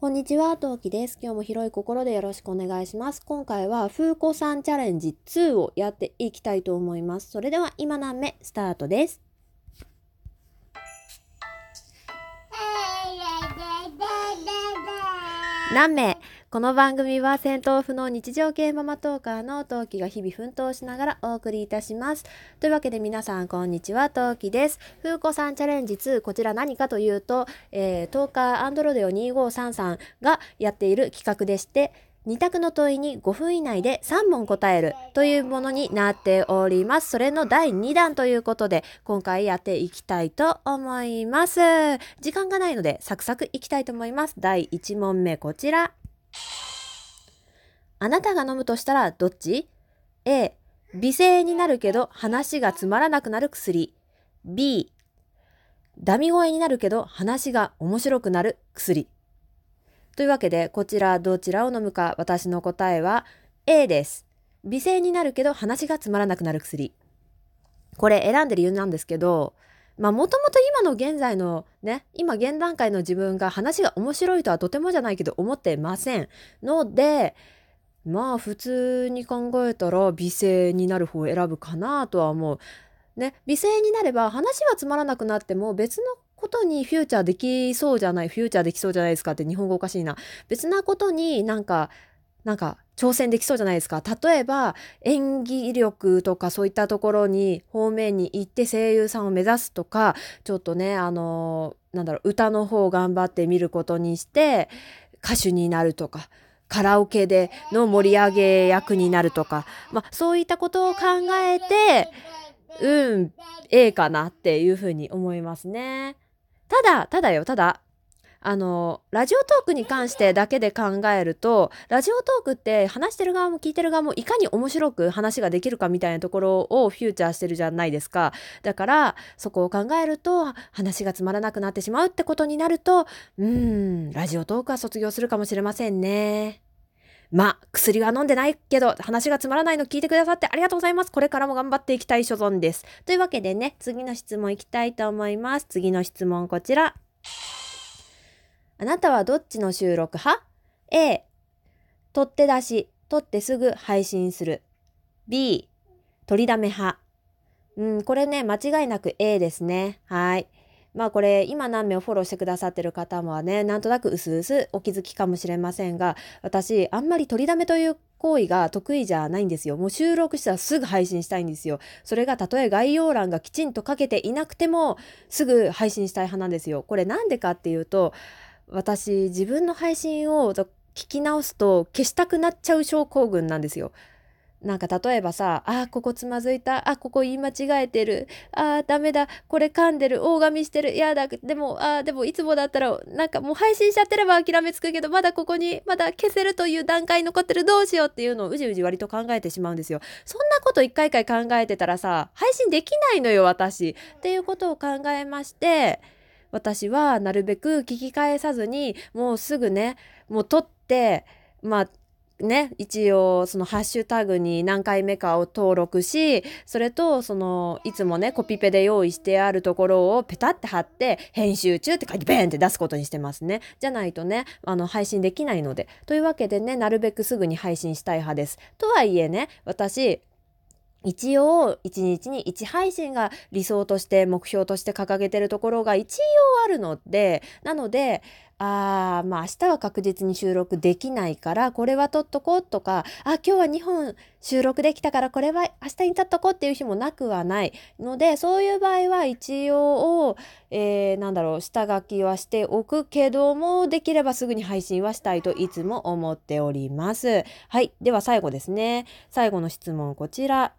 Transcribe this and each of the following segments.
こんにちは、トウキです。今日も広い心でよろしくお願いします。今回は、風子さんチャレンジ2をやっていきたいと思います。それでは、今何目、スタートです？何名この番組は戦闘不能日常系ママトーカーのトウキが日々奮闘しながらお送りいたします。というわけで皆さんこんにちは、トウキです。風子さんチャレンジ2、こちら何かというと、えー、トーカーアンドロデオ2533がやっている企画でして、2択の問いに5分以内で3問答えるというものになっております。それの第2弾ということで、今回やっていきたいと思います。時間がないので、サクサクいきたいと思います。第1問目、こちら。あなたが飲むとしたらどっち ?A、美声になるけど話がつまらなくなる薬。B、ダミ声になるけど話が面白くなる薬。というわけで、こちらどちらを飲むか私の答えは A です。美声になるけど話がつまらなくなる薬。これ選んでる理由なんですけど、まあもともと今の現在のね、今現段階の自分が話が面白いとはとてもじゃないけど思ってません。ので、まあ普通に考えたら美声になる方を選ぶかなとは思う。ね、美声になれば話はつまらなくなっても別のことにフューチャーできそうじゃない、フューチャーできそうじゃないですかって日本語おかしいな。別なことになんか、なんか挑戦できそうじゃないですか。例えば演技力とかそういったところに方面に行って声優さんを目指すとか、ちょっとね、あの、なんだろう、歌の方を頑張ってみることにして歌手になるとか、カラオケでの盛り上げ役になるとか、まあそういったことを考えて、うん、ええかなっていうふうに思いますね。ただ、ただよ、ただ、あの、ラジオトークに関してだけで考えると、ラジオトークって話してる側も聞いてる側もいかに面白く話ができるかみたいなところをフューチャーしてるじゃないですか。だから、そこを考えると、話がつまらなくなってしまうってことになると、うん、ラジオトークは卒業するかもしれませんね。まあ、薬は飲んでないけど、話がつまらないの聞いてくださってありがとうございます。これからも頑張っていきたい所存です。というわけでね、次の質問いきたいと思います。次の質問こちら。あなたはどっちの収録派 ?A、取って出し、取ってすぐ配信する。B、取りだめ派。うん、これね、間違いなく A ですね。はい。まあこれ今何名をフォローしてくださってる方もはねなんとなくうすうすお気づきかもしれませんが私あんまり取りだめという行為が得意じゃないんですよもう収録したらすぐ配信したいんですよそれがたとえ概要欄がきちんと書けていなくてもすぐ配信したい派なんですよこれなんでかっていうと私自分の配信を聞き直すと消したくなっちゃう症候群なんですよ。なんか例えばさ、あここつまずいた、あここ言い間違えてる、あーダメだ、これ噛んでる、大噛みしてる、いやだ、でも、あでもいつもだったら、なんかもう配信しちゃってれば諦めつくけど、まだここに、まだ消せるという段階に残ってる、どうしようっていうのをうじうじ割と考えてしまうんですよ。そんなこと一回一回考えてたらさ、配信できないのよ、私。っていうことを考えまして、私はなるべく聞き返さずに、もうすぐね、もう撮って、まあ、ね、一応そのハッシュタグに何回目かを登録し、それとそのいつもね、コピペで用意してあるところをペタって貼って、編集中って書いてベーンって出すことにしてますね。じゃないとね、あの配信できないので。というわけでね、なるべくすぐに配信したい派です。とはいえね、私、一応一日に一配信が理想として目標として掲げてるところが一応あるのでなのであーまあ明日は確実に収録できないからこれは撮っとこうとかあ今日は2本収録できたからこれは明日に撮っとこうっていう日もなくはない。のでそういう場合は一応、えー、なんだろう下書きはしておくけどもできればすぐに配信はしたいといつも思っております。はいでは最後ですね。最後の質問こちら。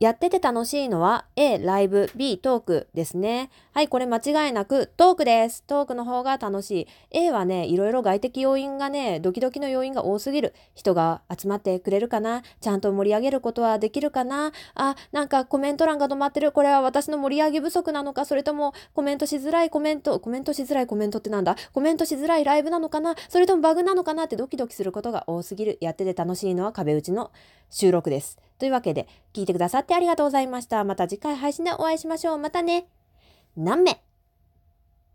やってて楽しいのは A、ライブ、B、トークですね。はい、これ間違いなくトークです。トークの方が楽しい。A はね、いろいろ外的要因がね、ドキドキの要因が多すぎる。人が集まってくれるかな？ちゃんと盛り上げることはできるかな？あ、なんかコメント欄が止まってる。これは私の盛り上げ不足なのか？それともコメントしづらいコメント、コメントしづらいコメントってなんだ？コメントしづらいライブなのかな？それともバグなのかな？ってドキドキすることが多すぎる。やってて楽しいのは壁打ちの収録です。というわけで、聞いてくださってありがとうございました。また次回配信でお会いしましょう。またね。何名？